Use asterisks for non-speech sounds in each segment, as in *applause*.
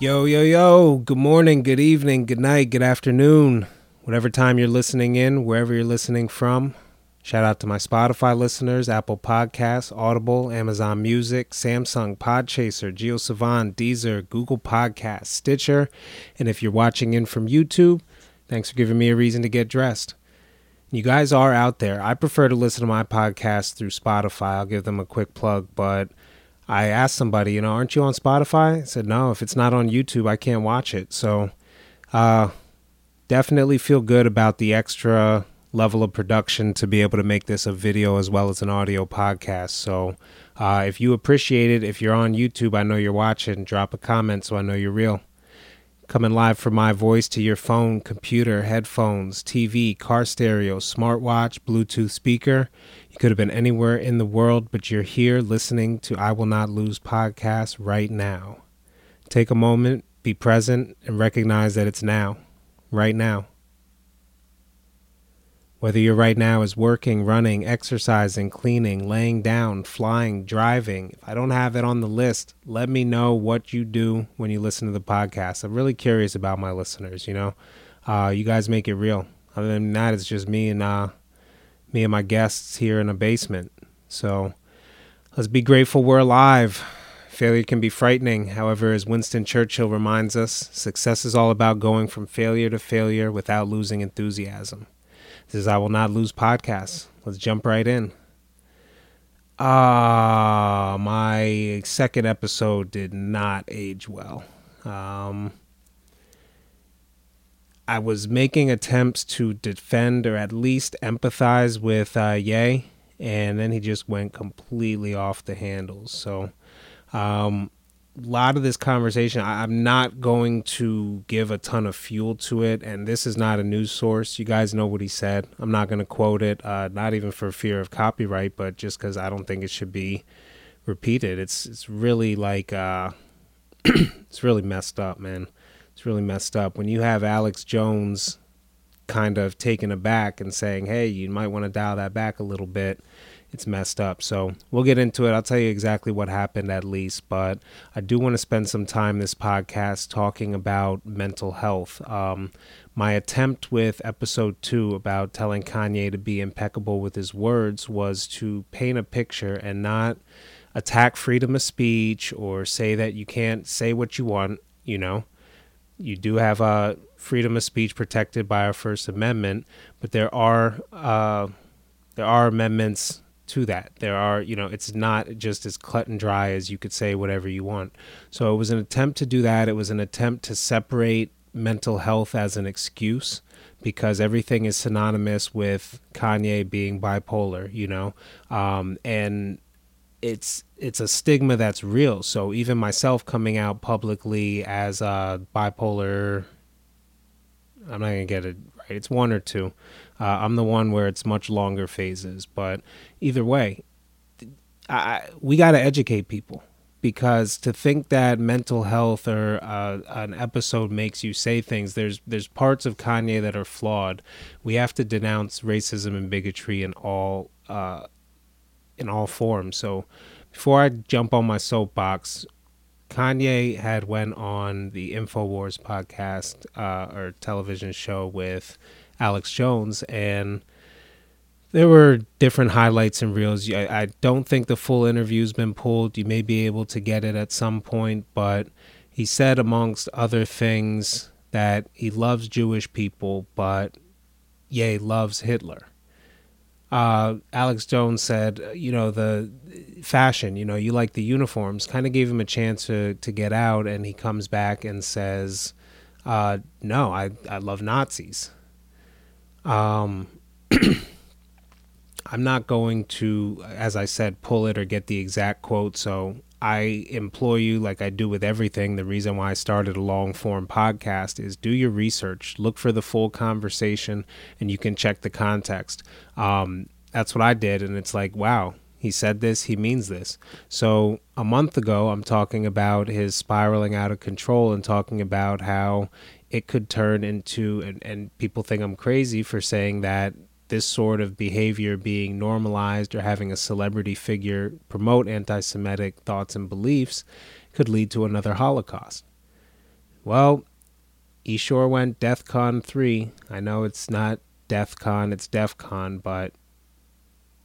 Yo, yo, yo. Good morning, good evening, good night, good afternoon. Whatever time you're listening in, wherever you're listening from. Shout out to my Spotify listeners, Apple Podcasts, Audible, Amazon Music, Samsung Podchaser, JioSaavn, Deezer, Google Podcasts, Stitcher. And if you're watching in from YouTube, thanks for giving me a reason to get dressed. You guys are out there. I prefer to listen to my podcast through Spotify. I'll give them a quick plug, but I asked somebody, you know, aren't you on Spotify? I said, no, if it's not on YouTube, I can't watch it. So, uh, definitely feel good about the extra level of production to be able to make this a video as well as an audio podcast. So, uh, if you appreciate it, if you're on YouTube, I know you're watching, drop a comment so I know you're real. Coming live from my voice to your phone, computer, headphones, TV, car stereo, smartwatch, Bluetooth speaker. Could have been anywhere in the world, but you're here listening to I Will Not Lose podcast right now. Take a moment, be present, and recognize that it's now, right now. Whether your right now is working, running, exercising, cleaning, laying down, flying, driving, if I don't have it on the list, let me know what you do when you listen to the podcast. I'm really curious about my listeners, you know. Uh, you guys make it real. Other than that, it's just me and uh, me and my guests here in a basement. So let's be grateful we're alive. Failure can be frightening. However, as Winston Churchill reminds us, success is all about going from failure to failure without losing enthusiasm. This is I Will Not Lose podcast. Let's jump right in. Ah, uh, my second episode did not age well. Um, I was making attempts to defend or at least empathize with uh, Ye, and then he just went completely off the handles. So, um, a lot of this conversation, I, am not going to give a ton of fuel to it, and this is not a news source. You guys know what he said. I'm not going to quote it, uh, not even for fear of copyright, but just because I don't think it should be repeated. It's it's really like uh, *clears throat* it's really messed up, man. It's really messed up when you have Alex Jones kind of taken aback and saying, "Hey, you might want to dial that back a little bit." it's messed up. So we'll get into it. I'll tell you exactly what happened at least, but I do want to spend some time this podcast talking about mental health. Um, my attempt with episode two about telling Kanye to be impeccable with his words was to paint a picture and not attack freedom of speech or say that you can't say what you want, you know. You do have a uh, freedom of speech protected by our First Amendment, but there are uh, there are amendments to that. There are, you know, it's not just as cut and dry as you could say whatever you want. So it was an attempt to do that. It was an attempt to separate mental health as an excuse because everything is synonymous with Kanye being bipolar, you know, um, and it's it's a stigma that's real. So even myself coming out publicly as a bipolar, I'm not gonna get it right. It's one or two. Uh, I'm the one where it's much longer phases, but either way, I, we got to educate people because to think that mental health or uh, an episode makes you say things there's there's parts of Kanye that are flawed. We have to denounce racism and bigotry in all uh, in all forms. So before I jump on my soapbox, Kanye had went on the Infowars podcast uh, or television show with Alex Jones, and there were different highlights and reels. I, I don't think the full interview's been pulled. You may be able to get it at some point, but he said, amongst other things, that he loves Jewish people, but Ye loves Hitler. Uh, Alex Jones said, you know, the fashion, you know, you like the uniforms, kind of gave him a chance to, to get out, and he comes back and says, uh, no, I, I love Nazis. Um, *clears throat* I'm not going to, as I said, pull it or get the exact quote. So I implore you, like I do with everything, the reason why I started a long form podcast is do your research, look for the full conversation, and you can check the context. Um, that's what I did. And it's like, wow, he said this, he means this. So a month ago, I'm talking about his spiraling out of control and talking about how it could turn into and, and people think I'm crazy for saying that this sort of behavior being normalized or having a celebrity figure promote anti Semitic thoughts and beliefs could lead to another Holocaust. Well, he sure went DEFCON 3. I know it's not DEFCON, it's DEFCON, but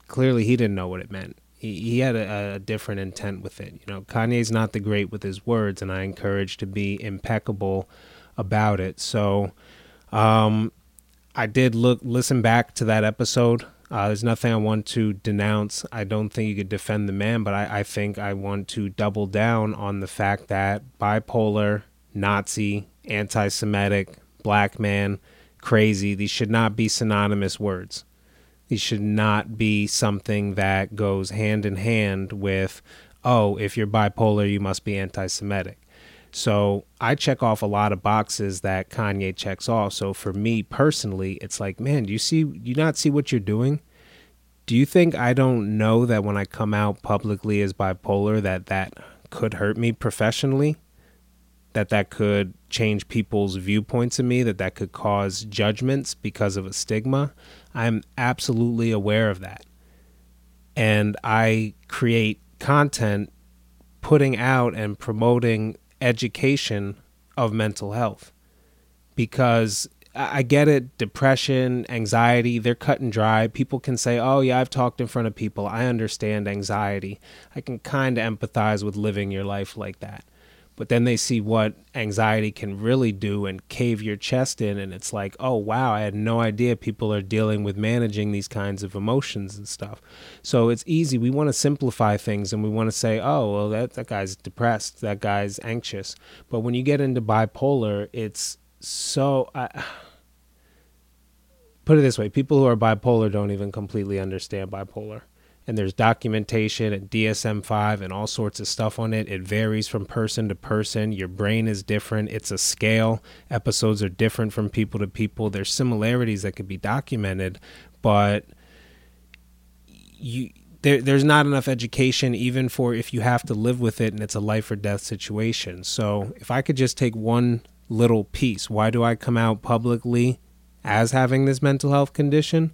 clearly he didn't know what it meant. He, he had a, a different intent with it. You know, Kanye's not the great with his words, and I encourage to be impeccable about it. So, um, I did look listen back to that episode. Uh, there's nothing I want to denounce. I don't think you could defend the man, but I, I think I want to double down on the fact that bipolar, Nazi, anti Semitic, black man, crazy, these should not be synonymous words. These should not be something that goes hand in hand with, oh, if you're bipolar, you must be anti Semitic. So I check off a lot of boxes that Kanye checks off. So for me personally, it's like, man, do you see, do you not see what you're doing? Do you think I don't know that when I come out publicly as bipolar, that that could hurt me professionally? That that could change people's viewpoints of me, that that could cause judgments because of a stigma. I'm absolutely aware of that. And I create content putting out and promoting education of mental health because I get it, depression, anxiety, they're cut and dry. People can say, oh, yeah, I've talked in front of people. I understand anxiety. I can kind of empathize with living your life like that but then they see what anxiety can really do and cave your chest in and it's like oh wow i had no idea people are dealing with managing these kinds of emotions and stuff. So it's easy. We want to simplify things and we want to say oh well that, that guy's depressed that guy's anxious. But when you get into bipolar it's so *sighs* put it this way people who are bipolar don't even completely understand bipolar and there's documentation and DSM 5 and all sorts of stuff on it. It varies from person to person. Your brain is different. It's a scale. Episodes are different from people to people. There's similarities that could be documented, but you there, there's not enough education even for if you have to live with it and it's a life or death situation. So if I could just take one little piece, why do I come out publicly as having this mental health condition?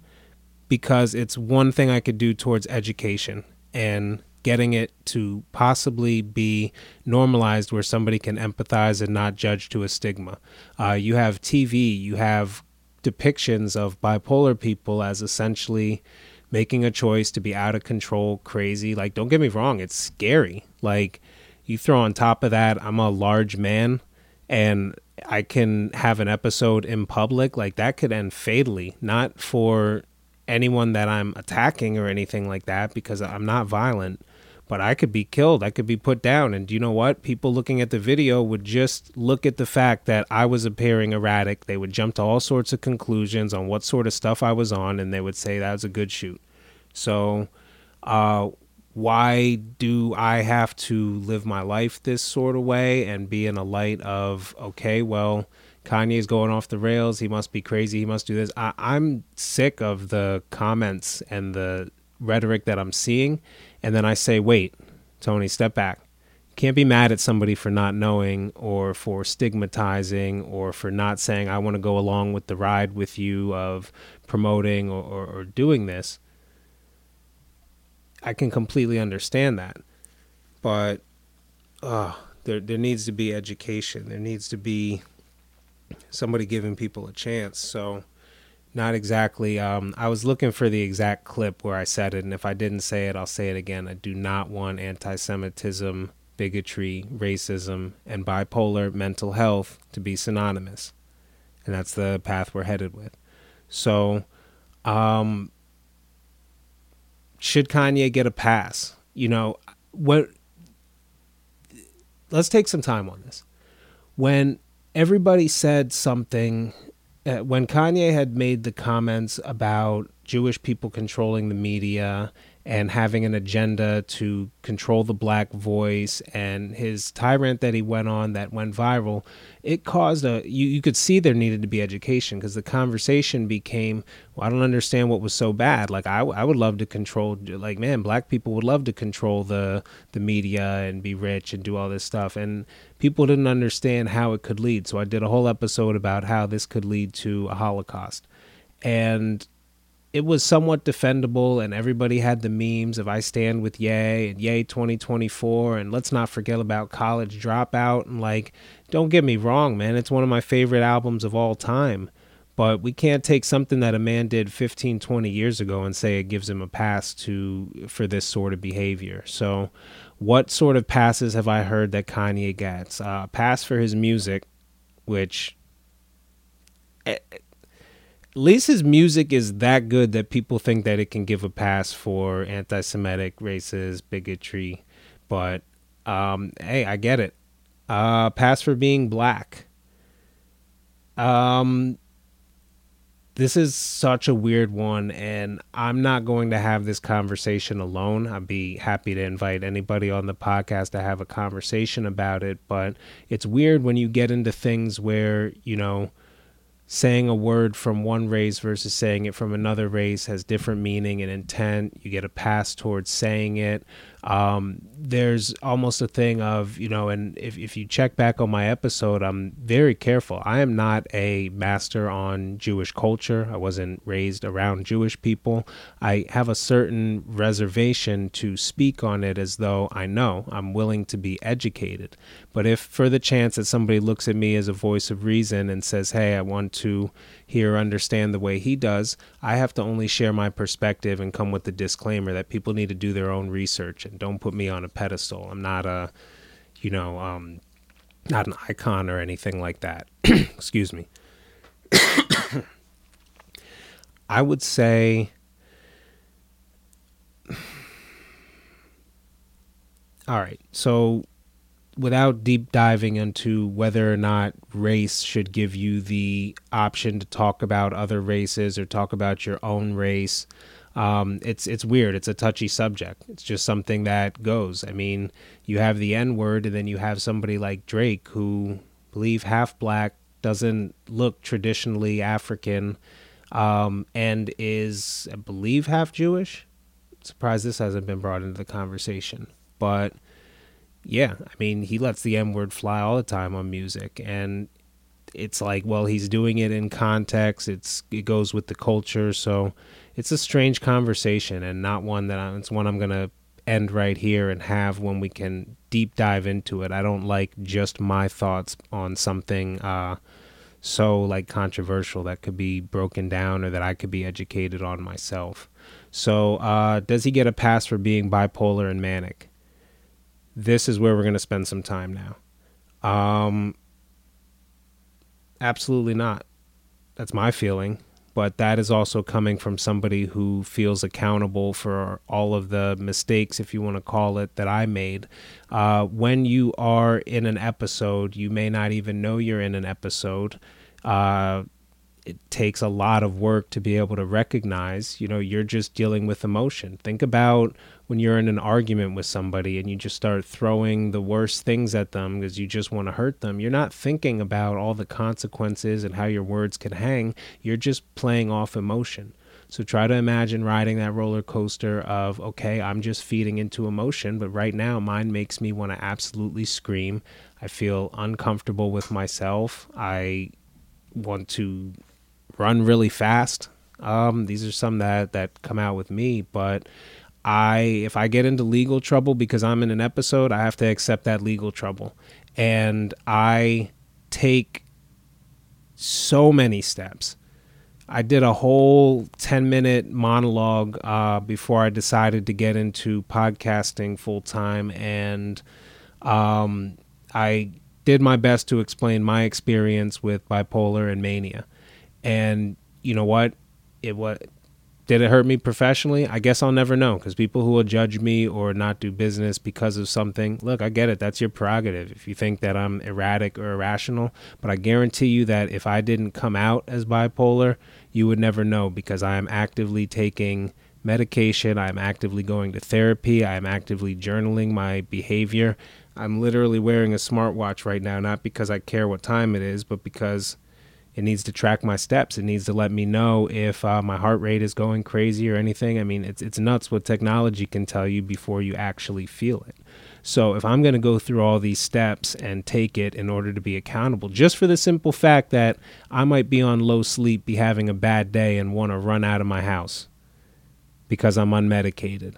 Because it's one thing I could do towards education and getting it to possibly be normalized where somebody can empathize and not judge to a stigma. Uh, you have TV, you have depictions of bipolar people as essentially making a choice to be out of control, crazy. Like, don't get me wrong, it's scary. Like, you throw on top of that, I'm a large man and I can have an episode in public, like, that could end fatally, not for anyone that I'm attacking or anything like that because I'm not violent. But I could be killed. I could be put down. And do you know what? People looking at the video would just look at the fact that I was appearing erratic. They would jump to all sorts of conclusions on what sort of stuff I was on, and they would say that was a good shoot. So, uh, why do I have to live my life this sort of way and be in a light of, okay, well, Kanye's going off the rails. He must be crazy. He must do this. I, I'm sick of the comments and the rhetoric that I'm seeing. And then I say, wait, Tony, step back. Can't be mad at somebody for not knowing or for stigmatizing or for not saying, I want to go along with the ride with you of promoting or, or, or doing this. I can completely understand that. But uh, there, there needs to be education. There needs to be somebody giving people a chance. So, not exactly. Um, I was looking for the exact clip where I said it, and if I didn't say it, I'll say it again. I do not want anti Semitism, bigotry, racism, and bipolar mental health to be synonymous. And that's the path we're headed with. So, um, should Kanye get a pass? You know, what? Let's take some time on this. When everybody said something uh, when Kanye had made the comments about Jewish people controlling the media and having an agenda to control the black voice and his tyrant that he went on that went viral it caused a you, you could see there needed to be education because the conversation became well i don't understand what was so bad. Like I, I would love to control like man black people would love to control the the media and be rich and do all this stuff and people didn't understand how it could lead. So i did a whole episode about how this could lead to a holocaust. And it was somewhat defendable, and everybody had the memes of I stand with Ye" and "Ye 2024, and let's not forget about College Dropout. And like, don't get me wrong, man, it's one of my favorite albums of all time. But we can't take something that a man did 15, 20 years ago and say it gives him a pass to for this sort of behavior. So, what sort of passes have I heard that Kanye gets? Uh, pass for his music, which eh, his music is that good that people think that it can give a pass for anti-Semitic, racist, bigotry. But um, hey, I get it. Uh, pass for being black. Um, this is such a weird one, and I'm not going to have this conversation alone. I'd be happy to invite anybody on the podcast to have a conversation about it, but it's weird when you get into things where, you know, saying a word from one race versus saying it from another race has different meaning and intent. You get a pass towards saying it um, there's almost a thing of you know and if, if you check back on my episode i'm very careful. I am not a master on jewish culture. I wasn't raised around jewish people. I have a certain reservation to speak on it as though i know. I'm willing to be educated. But if for the chance that somebody looks at me as a voice of reason and says hey i want to hear understand the way he does i have to only share my perspective and come with the disclaimer that people need to do their own research don't put me on a pedestal. I'm not a, you know, um, not an icon or anything like that. *clears throat* Excuse me. *coughs* I would say *sighs* All right. So without deep diving into whether or not race should give you the option to talk about other races or talk about your own race, um, it's it's weird. It's a touchy subject. It's just something that goes. I mean, you have the N word, and then you have somebody like Drake who believe half black, doesn't look traditionally African, um, and is I believe half Jewish. Surprised this hasn't been brought into the conversation, but yeah, I mean, he lets the N word fly all the time on music, and it's like, well, he's doing it in context. It's it goes with the culture, so it's a strange conversation and not one that I, it's one I'm gonna end right here and have when we can deep dive into it. I don't like just my thoughts on something uh, so like controversial that could be broken down or that I could be educated on myself. So, uh, does he get a pass for being bipolar and manic? This is where we're going to spend some time now. Um, absolutely not. That's my feeling but that is also coming from somebody who feels accountable for all of the mistakes, if you want to call it, that I made. Uh, when you are in an episode, you may not even know you're in an episode. Uh, it takes a lot of work to be able to recognize, you know, you're just dealing with emotion. Think about when you're in an argument with somebody and you just start throwing the worst things at them because you just want to hurt them, you're not thinking about all the consequences and how your words can hang. You're just playing off emotion. So try to imagine riding that roller coaster of, okay, I'm just feeding into emotion, but right now mine makes me want to absolutely scream. I feel uncomfortable with myself. I want to run really fast. Um, these are some that, that come out with me, but I if I get into legal trouble because I'm in an episode, I have to accept that legal trouble. And I take so many steps. I did a whole 10 minute monologue uh, before I decided to get into podcasting full time. And um, I did my best to explain my experience with bipolar and mania. And you know what? It was did it hurt me professionally? I guess I'll never know because people who will judge me or not do business because of something, look, I get it. That's your prerogative if you think that I'm erratic or irrational. But I guarantee you that if I didn't come out as bipolar, you would never know because I am actively taking medication. I'm actively going to therapy. I'm actively journaling my behavior. I'm literally wearing a smartwatch right now, not because I care what time it is, but because It needs to track my steps. It needs to let me know if uh, my heart rate is going crazy or anything. I mean, it's it's nuts what technology can tell you before you actually feel it. So if I'm going to go through all these steps and take it in order to be accountable, just for the simple fact that I might be on low sleep, be having a bad day, and want to run out of my house because I'm unmedicated.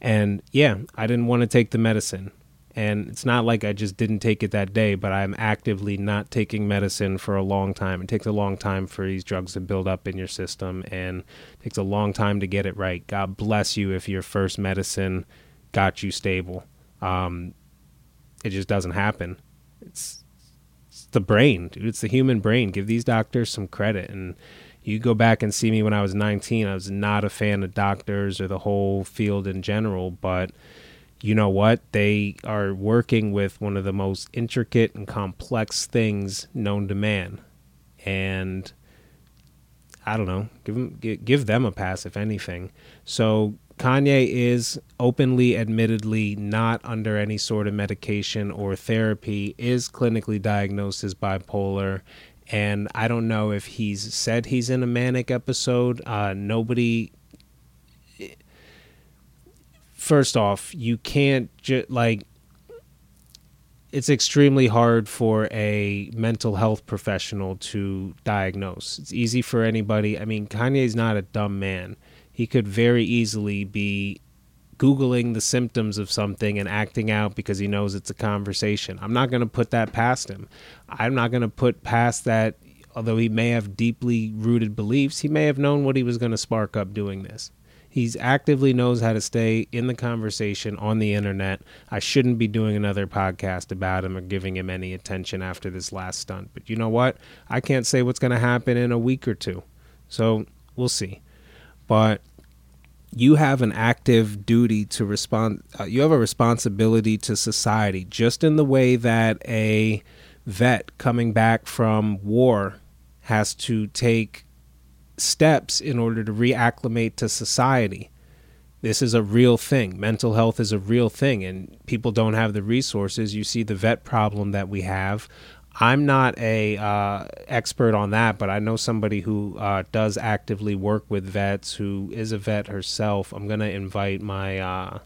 And yeah, I didn't want to take the medicine. And it's not like I just didn't take it that day, but I'm actively not taking medicine for a long time. It takes a long time for these drugs to build up in your system and it takes a long time to get it right. God bless you if your first medicine got you stable. Um, it just doesn't happen. It's, it's the brain, dude. It's the human brain. Give these doctors some credit. And you go back and see me when I was 19. I was not a fan of doctors or the whole field in general, but you know what? They are working with one of the most intricate and complex things known to man. And I don't know, give them give them a pass if anything. So Kanye is openly, admittedly, not under any sort of medication or therapy, is clinically diagnosed as bipolar. And I don't know if he's said he's in a manic episode. Uh, nobody. First off, you can't just like. It's extremely hard for a mental health professional to diagnose. It's easy for anybody. I mean, Kanye's not a dumb man he could very easily be googling the symptoms of something and acting out because he knows it's a conversation. I'm not going to put that past him. I'm not going to put past that although he may have deeply rooted beliefs, he may have known what he was going to spark up doing this. He's actively knows how to stay in the conversation on the internet. I shouldn't be doing another podcast about him or giving him any attention after this last stunt. But you know what? I can't say what's going to happen in a week or two. So we'll see but you have an active duty to respond. Uh, you have a responsibility to society, just in the way that a vet coming back from war has to take steps in order to reacclimate to society. This is a real thing. Mental health is a real thing, and people don't have the resources. You see the vet problem that we have. I'm not a uh, expert on that, but I know somebody who uh, does actively work with vets, who is a vet herself. I'm gonna invite my uh,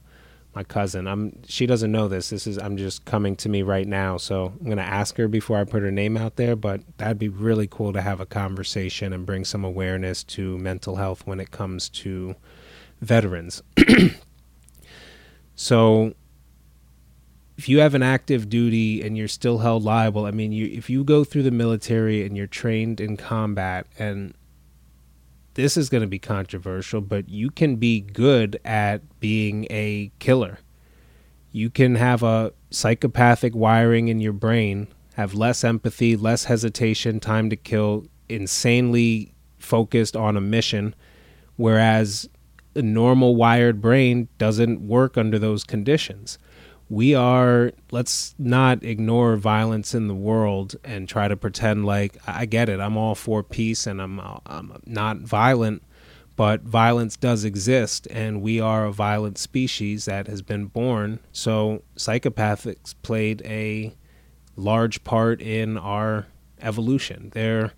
my cousin. I'm she doesn't know this. This is I'm just coming to me right now, so I'm gonna ask her before I put her name out there. But that'd be really cool to have a conversation and bring some awareness to mental health when it comes to veterans. *clears throat* so if you have an active duty and you're still held liable, I mean, you if you go through the military and you're trained in combat, and this is going to be controversial, but you can be good at being a killer. You can have a psychopathic wiring in your brain, have less empathy, less hesitation, time to kill, insanely focused on a mission, whereas a normal wired brain doesn't work under those conditions we are let's not ignore violence in the world and try to pretend like I get it. I'm all for peace and I'm I'm not violent, but violence does exist and we are a violent species that has been born. So psychopathics played a large part in our evolution. They're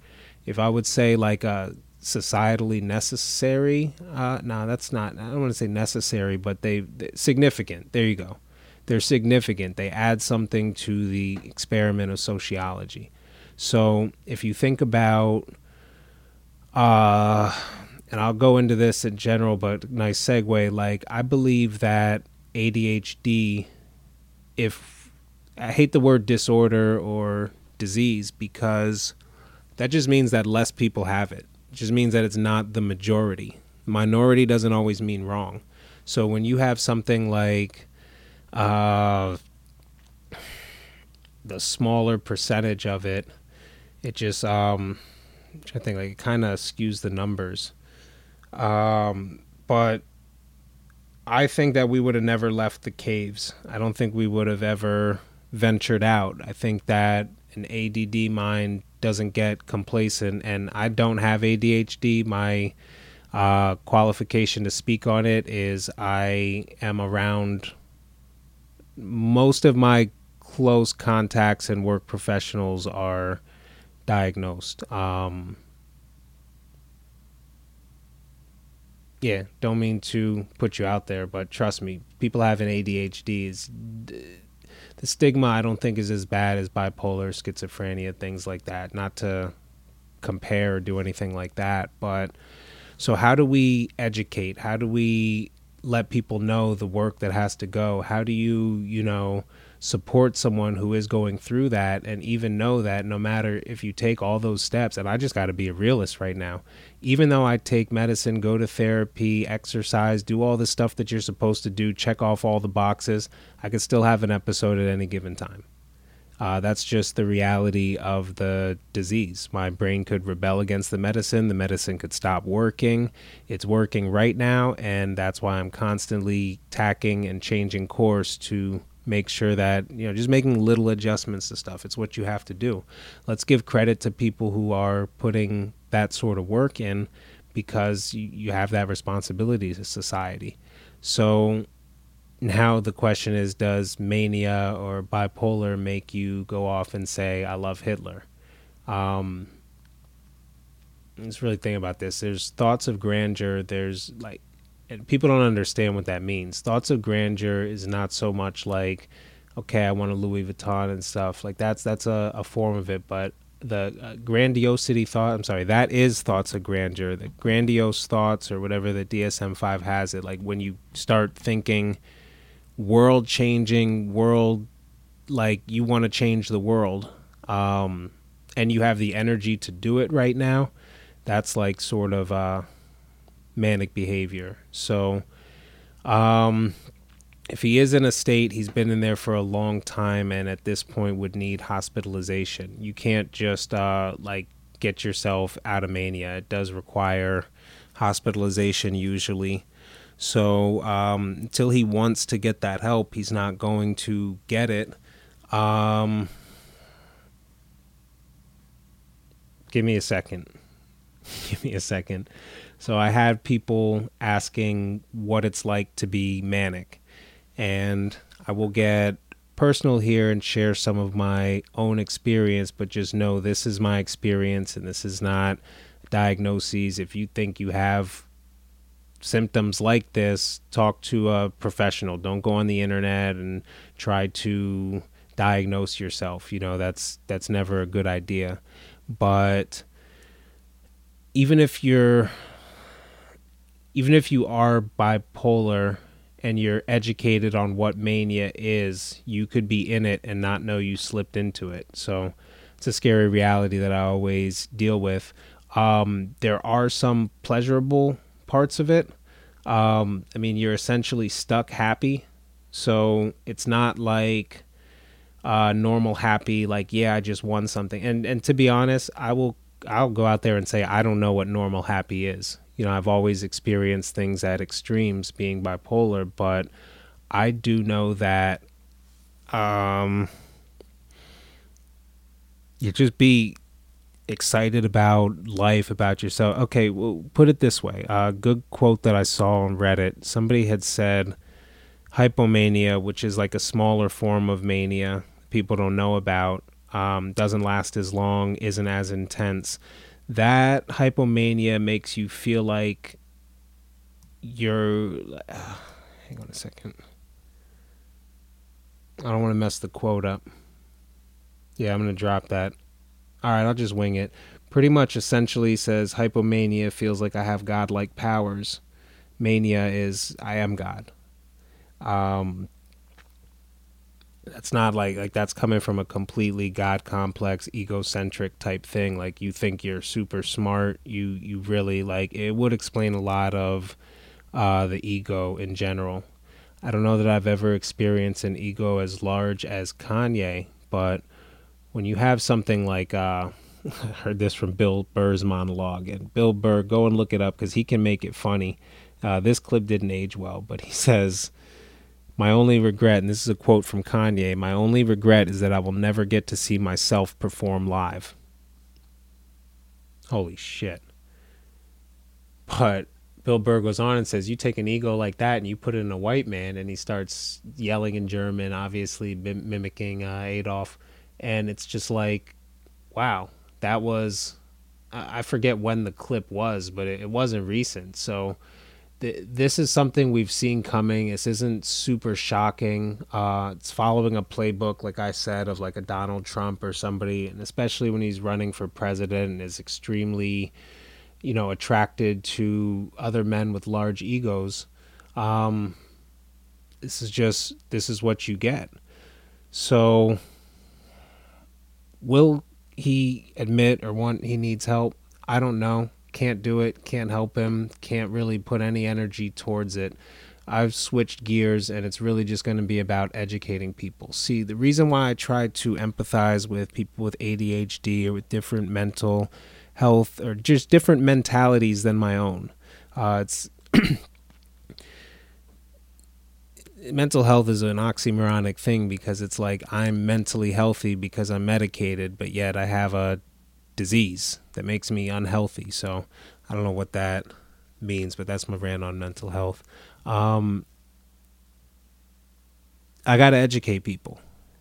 if I would say like a societally necessary, uh no, that's not I don't want to say necessary, but they significant. There you go they're significant. They add something to the experiment of sociology. So if you think about, uh, and I'll go into this in general, but nice segue. Like I believe that ADHD, if I hate the word disorder or disease because that just means that less people have it. It just means that it's not the majority. Minority doesn't always mean wrong. So when you have something like uh, the smaller percentage of it, it just um, I think like it kind of skews the numbers. Um, but I think that we would have never left the caves. I don't think we would have ever ventured out. I think that an ADD mind doesn't get complacent, and I don't have ADHD. My uh, qualification to speak on it is I am around most of my close contacts and work professionals are diagnosed. Um, yeah, don't mean to put you out there, but trust me, people having ADHD is the stigma. I don't think is as bad as bipolar, schizophrenia, things like that. Not to compare or do anything like that, but so how do we educate? How do we let people know the work that has to go? How do you, you know, support someone who is going through that and even know that no matter if you take all those steps and I just got to be a realist right now even though I take medicine go to therapy exercise do all the stuff that you're supposed to do check off all the boxes I could still have an episode at any given time uh, that's just the reality of the disease. My brain could rebel against the medicine. The medicine could stop working. It's working right now, and that's why I'm constantly tacking and changing course to make sure that you know just making little adjustments to stuff it's what you have to do let's give credit to people who are putting that sort of work in because you, have that responsibility to society so now the question is does mania or bipolar make you go off and say i love hitler um let's really think about this there's thoughts of grandeur there's like people don't understand what that means. Thoughts of grandeur is not so much like, okay, I want a Louis Vuitton and stuff. Like that's that's a, a form of it, but the uh, grandiosity thought. I'm sorry, that is thoughts of grandeur. The grandiose thoughts or whatever the DSM five has it. Like when you start thinking world changing, world like you want to change the world, um, and you have the energy to do it right now. That's like sort of uh, manic behavior. So, um, if he is in a state, he's been in there for a long time, and at this point would need hospitalization. You can't just uh, like get yourself out of mania. It does require hospitalization usually. So um, until he wants to get that help, he's not going to get it. Um, give me a second. *laughs* give me a second. So I had people asking what it's like to be manic. And I will get personal here and share some of my own experience, but just know this is my experience and this is not diagnoses. If you think you have symptoms like this, talk to a professional. Don't go on the internet and try to diagnose yourself. You know, that's that's never a good idea. But even if you're even if you are bipolar and you're educated on what mania is, you could be in it and not know you slipped into it. So it's a scary reality that I always deal with. Um, there are some pleasurable parts of it. Um, I mean, you're essentially stuck happy. So it's not like uh, normal happy, like, yeah, I just won something. And, and to be honest, I will, I'll go out there and say, I don't know what normal happy is you know, I've always experienced things at extremes being bipolar, but I do know that um, you just be excited about life, about yourself. Okay, well, put it this way. A uh, good quote that I saw on Reddit. Somebody had said hypomania, which is like a smaller form of mania people don't know about, um, doesn't last as long, isn't as intense that hypomania makes you feel like you're uh, *sighs* hang on a second i don't want to mess the quote up yeah i'm gonna drop that all right i'll just wing it. Pretty much essentially says hypomania feels like i have godlike powers. Mania is i am god. Um that's not like like that's coming from a completely god complex egocentric type thing. Like you think you're super smart. You you really like it would explain a lot of uh the ego in general. I don't know that i've ever experienced an ego as large as kanye but when you have something like uh *laughs* I heard this from Bill Burr's monologue, and Bill Burr, go and look it up because he can make it funny. Uh, this clip didn't age well, but he *laughs* says, my only regret, and this is a quote from Kanye, my only regret is that I will never get to see myself perform live. Holy shit. But Bill Burr goes on and says, You take an ego like that and you put it in a white man, and he starts yelling in German, obviously mim- mimicking uh, Adolf. And it's just like, wow, that was I forget when the clip was, but it, wasn't recent. So th- this is something we've seen coming. This isn't super shocking. Uh, it's following a playbook, like I said, of like a Donald Trump or somebody, and especially when he's running for president and is extremely, you know, attracted to other men with large egos. Um, this is just this is what you get. So will he admit or want he needs help? I don't know. Can't do it. Can't help him. Can't really put any energy towards it. I've switched gears and it's really just going to be about educating people. See, the reason why I try to empathize with people with ADHD or with different mental health or just different mentalities than my own. Uh, it's *clears throat* mental health is an oxymoronic thing because it's like I'm mentally healthy because I'm medicated, but yet I have a disease that makes me unhealthy. So I don't know what that means, but that's my rant on mental health. Um, I got to educate people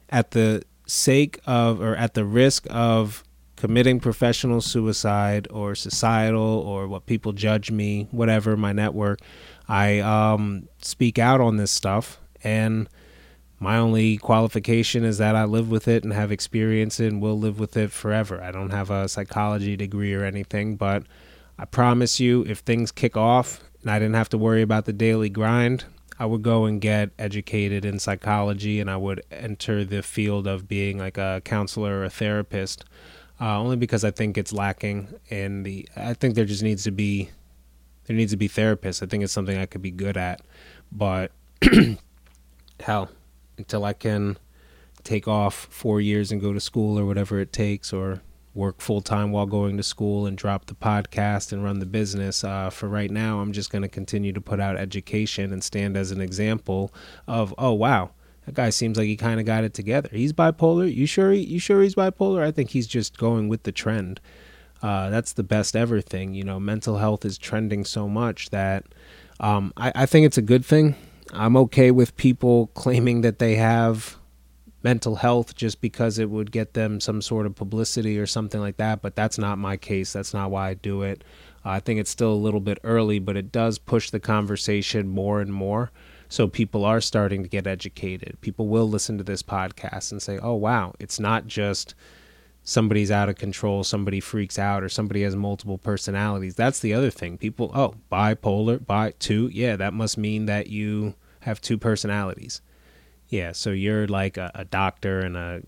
at the sake of or at the risk of committing professional suicide or societal or what people judge me, whatever, my network. I um, speak out on this stuff, and my only qualification is that I live with it and have experience it and will live with it forever. I don't have a psychology degree or anything, but I promise you, if things kick off and I didn't have to worry about the daily grind, I would go and get educated in psychology and I would enter the field of being like a counselor or a therapist. Uh, only because I think it's lacking in the. I think there just needs to be there needs to be therapists. I think it's something I could be good at, but *clears throat* hell, until I can take off four years and go to school or whatever it takes, or work full time while going to school and drop the podcast and run the business. Uh, for right now, I'm just going to continue to put out education and stand as an example of, oh wow, that guy seems like he kind of got it together. He's bipolar. You sure? He, you sure he's bipolar? I think he's just going with the trend. Uh, that's the best ever thing. You know, mental health is trending so much that um, I, I think it's a good thing. I'm okay with people *laughs* claiming that they have mental health just because it would get them some sort of publicity or something like that. But that's not my case. That's not why I do it. Uh, I think it's still a little bit early, but it does push the conversation more and more. So people are starting to get educated. People will listen to this podcast and say, oh, wow, it's not just somebody's out of control, somebody freaks out, or somebody has multiple personalities. That's the other thing. People, oh, bipolar, bi two, yeah, that must mean that you have two personalities. Yeah, so you're like a, a doctor and a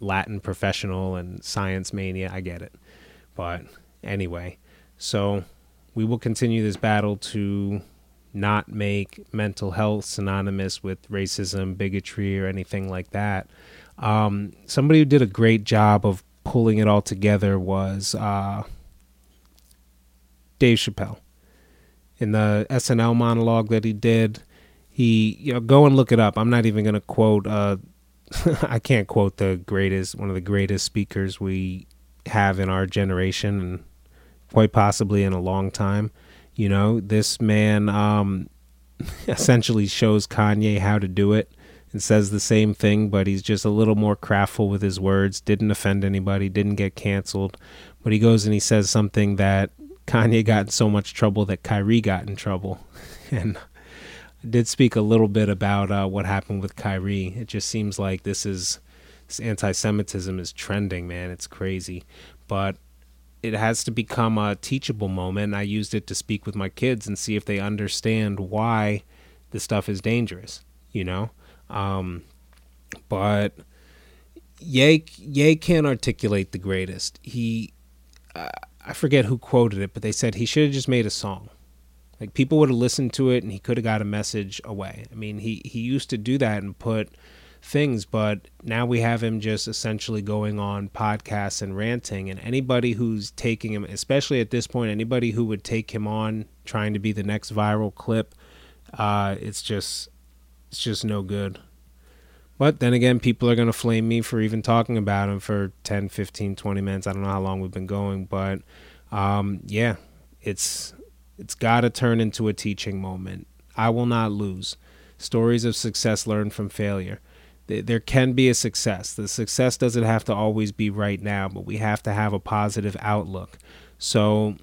Latin professional and science mania. I get it. But anyway, so we will continue this battle to not make mental health synonymous with racism, bigotry, or anything like that. Um, somebody who did a great job of pulling it all together was uh, Dave Chappelle. In the SNL monologue that he did, he you know go and look it up. I'm not even going to quote. Uh, *laughs* I can't quote the greatest, one of the greatest speakers we have in our generation, and quite possibly in a long time. You know, this man um, *laughs* essentially shows Kanye how to do it and says the same thing, but he's just a little more craftful with his words. Didn't offend anybody, didn't get canceled. But he goes and he says something that Kanye got in so much trouble that Kyrie got in trouble. *laughs* And I did speak a little bit about uh, what happened with Kyrie. It just seems like this is this anti-Semitism is trending, man. It's crazy, but it has to become a teachable moment. I used it to speak with my kids and see if they understand why this stuff is dangerous. You know, um, but Ye Ye can't articulate the greatest. He, uh, I forget who quoted it, but they said he should have just made a song. Like people would have listened to it, and he could have got a message away. I mean, he he used to do that and put things, but now we have him just essentially going on podcasts and ranting. And anybody who's taking him, especially at this point, anybody who would take him on trying to be the next viral clip, uh, it's just it's just no good. But then again, people are going to flame me for even talking about him for 10, 15, 20 minutes. I don't know how long we've been going, but um, yeah, it's it's got to turn into a teaching moment. I will not lose. Stories of success learned from failure. there can be a success. The success doesn't have to always be right now, but we have to have a positive outlook. So,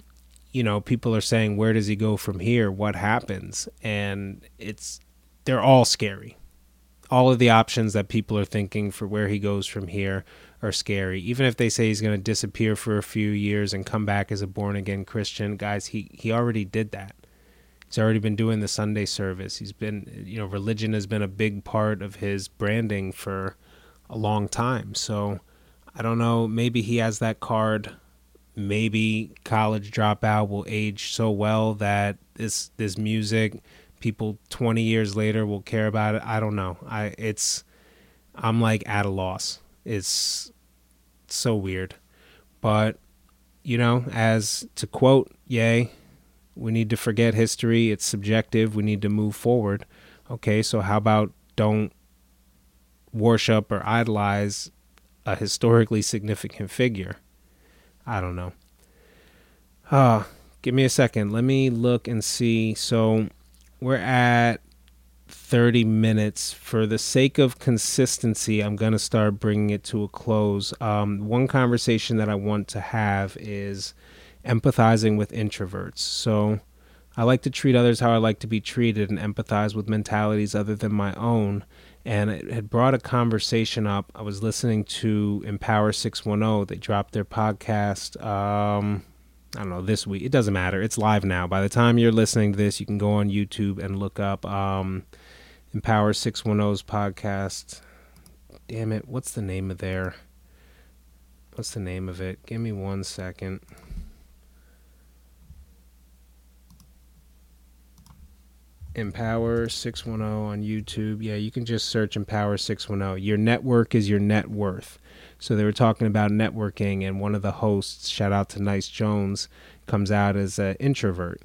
you know, people are saying, where does he go from here? What happens? And it's, they're all scary. All of the options that people are thinking for where he goes from here are scary. Even if they say he's going to disappear for a few years and come back as a born again Christian, guys, he, he already did that. He's already been doing the Sunday service. He's been, you know, religion has been a big part of his branding for a long time. So I don't know. Maybe he has that card. Maybe college dropout will age so well that this this music people 20 years later will care about it. I don't know. I it's I'm like at a loss. It's so weird. But you know, as to quote Ye, we need to forget history. It's subjective. We need to move forward. Okay, so how about don't worship or idolize a historically significant figure? I don't know. Uh, give me a second. Let me look and see. So we're at 30 minutes. For the sake of consistency, I'm going to start bringing it to a close. Um, one conversation that I want to have is empathizing with introverts. So I like to treat others how I like to be treated and empathize with mentalities other than my own. And it had brought a conversation up. I was listening to Empower 610. They dropped their podcast, um, I don't know, this week. It doesn't matter. It's live now. By the time you're listening to this, you can go on YouTube and look up um, Empower 610's podcast. Damn it. What's the name of their. What's the name of it? Give me one second. Empower 610 on YouTube. Yeah, you can just search Empower 610. Your network is your net worth. So they were talking about networking, and one of the hosts, shout out to Nice Jones, comes out as an introvert.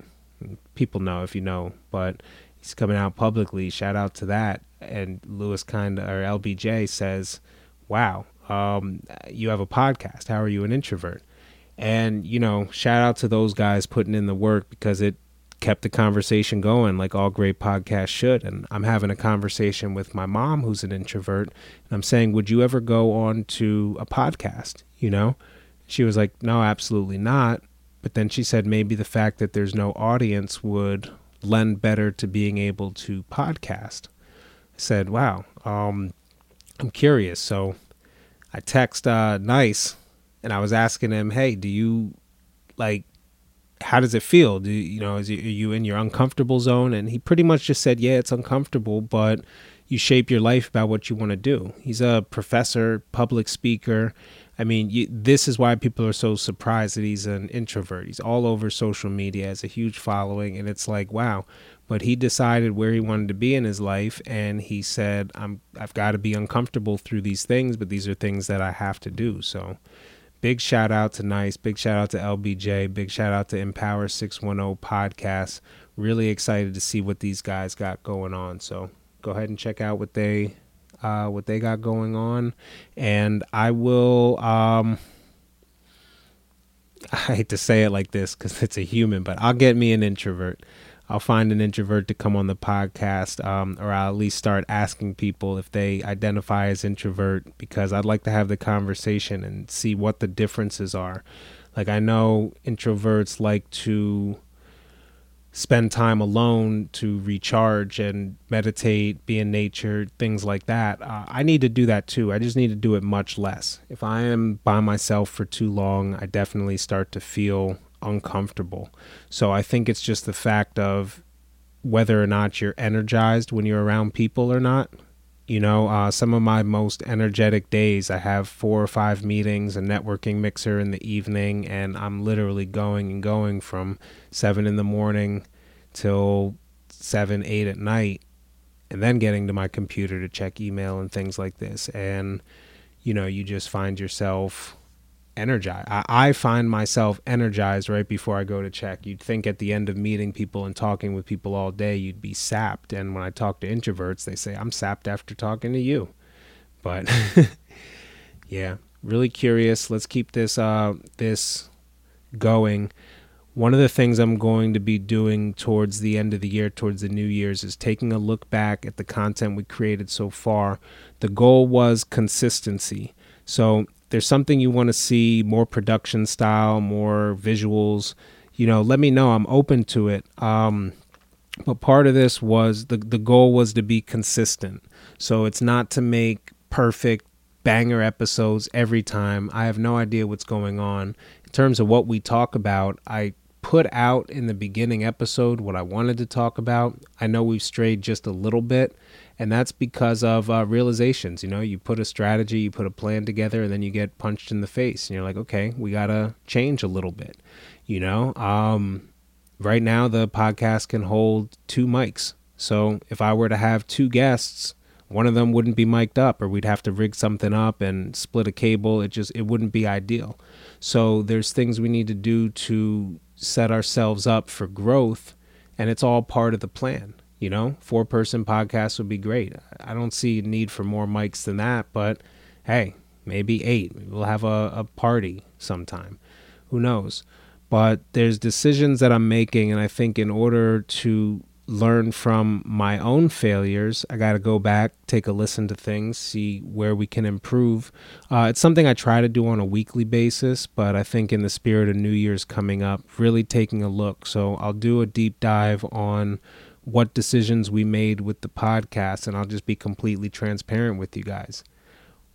People know if you know, but he's coming out publicly. Shout out to that. And Lewis kind or LBJ says, "Wow, um, you have a podcast. How are you an introvert?" And you know, shout out to those guys putting in the work because it kept the conversation going like all great podcasts should. And I'm having a conversation with my mom, who's an introvert, and I'm saying, Would you ever go on to a podcast? You know? She was like, No, absolutely not. But then she said maybe the fact that there's no audience would lend better to being able to podcast. I said, Wow, um, I'm curious. So I text uh, Nice and I was asking him, Hey, do you like how does it feel? Do you know, is are you in your uncomfortable zone? And he pretty much just said, yeah, it's uncomfortable, but you shape your life about what you want to do. He's a professor, public speaker. I mean, you, this is why people are so surprised that he's an introvert. He's all over social media, has a huge following, and it's like, wow. But he decided where he wanted to be in his life, and he said, "I'm I've got to be uncomfortable through these things, but these are things that I have to do." So, big shout out to Nice, big shout out to LBJ, big shout out to Empower 610 podcast. Really excited to see what these guys got going on. So go ahead and check out what they uh, what they got going on, and I will. Um, *laughs* I hate to say it like this because it's a human, but I'll get me an introvert. I'll find an introvert to come on the podcast, um, or I'll at least start asking people if they identify as introvert because I'd like to have the conversation and see what the differences are. Like, I know introverts like to spend time alone to recharge and meditate, be in nature, things like that. Uh, I need to do that too. I just need to do it much less. If I am by myself for too long, I definitely start to feel uncomfortable. So I think it's just the fact of whether or not you're energized when you're around people or not. You know, uh, some of my most energetic days, I have four or five meetings, a networking mixer in the evening, and I'm literally going and going from seven in the morning till seven, eight at night, and then getting to my computer to check email and things like this. And, you know, you just find yourself energized. I, I, find myself energized right before I go to check. You'd think at the end of meeting people and talking with people all day, you'd be sapped. And when I talk to introverts, they say, I'm sapped after talking to you. But *laughs* yeah, really curious. Let's keep this uh, this going. one of the things I'm going to be doing towards the end of the year, towards the New Year's, is taking a look back at the content we created so far. The goal was consistency. So there's something you want to see more production style, more visuals, you know, let me know. I'm open to it. Um, but part of this was the the goal was to be consistent. So it's not to make perfect banger episodes every time. I have no idea what's going on in terms of what we talk about. I put out in the beginning episode what I wanted to talk about. I know we've strayed just a little bit, and that's because of uh, realizations. You know, you put a strategy, you put a plan together, and then you get punched in the face, and you're like, okay, we gotta change a little bit. You know, um, right now the podcast can hold two mics. So if I were to have two guests, one of them wouldn't be mic'd up or we'd have to rig something up and split a cable. It just it wouldn't be ideal. So there's things we need to do to set ourselves up for growth and it's all part of the plan. You know, four person podcast would be great. I don't see need for more mics than that, but hey, maybe eight. We'll have a, a party sometime. Who knows? But there's decisions that I'm making, and I think in order to learn from my own failures. I got to go back, take a listen to things, see where we can improve. Uh, it's something I try to do on a weekly basis, but I think in the spirit of New Year's coming up, really taking a look. So I'll do a deep dive on what decisions we made with the podcast, and I'll just be completely transparent with you guys.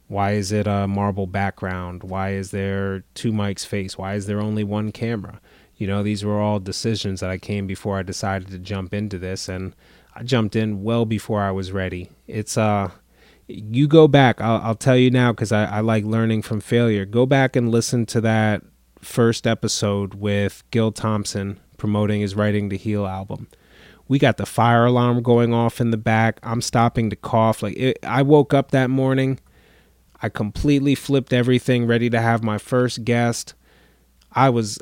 Why is it a marble background? Why is there two mics face? Why is there only one camera? You know, these were all decisions that I came before I decided to jump into this, and I jumped in well before I was ready. It's uh, you go back. I'll, I'll tell you now because I, I like learning from failure. Go back and listen to that first episode with Gil Thompson promoting his Writing to Heal album. We got the fire alarm going off in the back. I'm stopping to cough. Like it, I woke up that morning. I completely flipped everything, ready to have my first guest. I was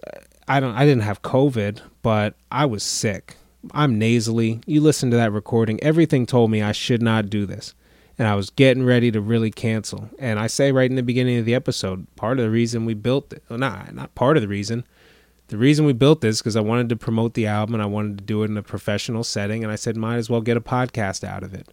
I don't I didn't have COVID, but I was sick. I'm nasally. You listen to that recording, everything told me I should not do this. And I was getting ready to really cancel. And I say right in the beginning of the episode, part of the reason we built it, well, not not part of the reason. The reason we built this because I wanted to promote the album and I wanted to do it in a professional setting and I said might as well get a podcast out of it.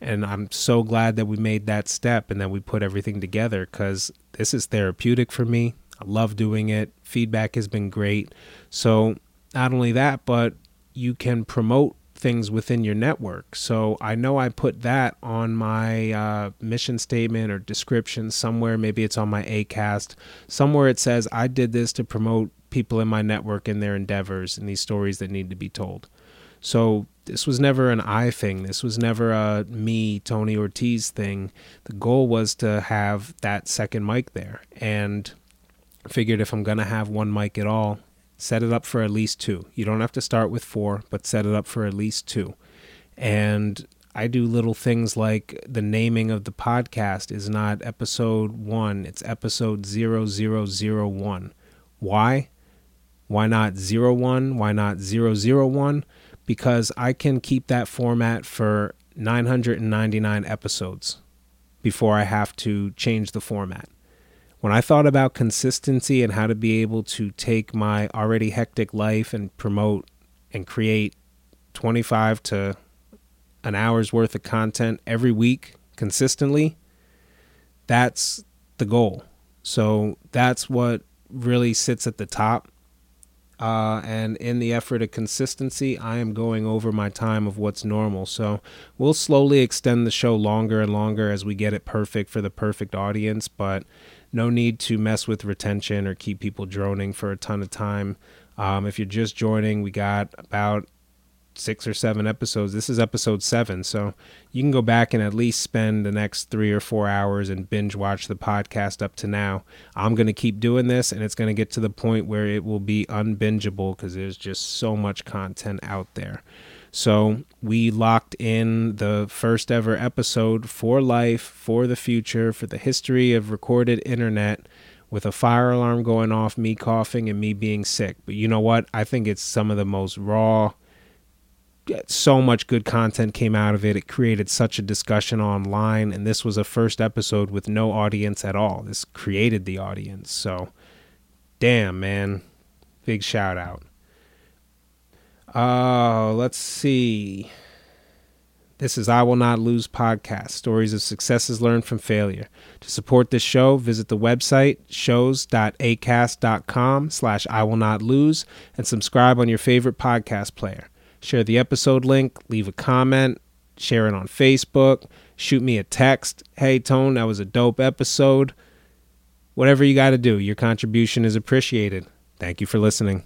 And I'm so glad that we made that step and that we put everything together cuz this is therapeutic for me. I love doing it. Feedback has been great. So, not only that, but you can promote things within your network. So, I know I put that on my uh, mission statement or description somewhere. Maybe it's on my ACAST. Somewhere it says, I did this to promote people in my network and their endeavors and these stories that need to be told. So, this was never an I thing. This was never a me, Tony Ortiz thing. The goal was to have that second mic there. And figured if I'm going to have one mic at all, set it up for at least two. You don't have to start with four, but set it up for at least two. And I do little things like the naming of the podcast is not episode one, it's episode 0001. Why? Why not 01? Why not 001? Because I can keep that format for 999 episodes before I have to change the format when I thought about consistency and how to be able to take my already hectic life and promote and create 25 to an hour's worth of content every week consistently, that's the goal. So that's what really sits at the top. Uh, and in the effort of consistency, I am going over my time of what's normal. So we'll slowly extend the show longer and longer as we get it perfect for the perfect audience. But no need to mess with retention or keep people droning for a ton of time. Um, if you're just joining, we got about six or seven episodes. This is episode seven, so you can go back and at least spend the next three or four hours and binge watch the podcast up to now. I'm going to keep doing this, and it's going to get to the point where it will be unbingeable because there's just so much content out there. So we locked in the first ever episode for life, for the future, for the history of recorded internet with a fire alarm going off, me coughing, and me being sick. But you know what? I think it's some of the most raw. So much good content came out of it. It created such a discussion online, and this was a first episode with no audience at all. This created the audience. So, damn, man. Big shout out. Uh, let's see. This is I Will Not Lose podcast, stories of successes learned from failure. To support this show, visit the website shows.acast.com slash I Will Not Lose and subscribe on your favorite podcast player. Share the episode link, leave a comment, share it on Facebook, shoot me a text. Hey, Tone, that was a dope episode. Whatever you got to do, your contribution is appreciated. Thank you for listening.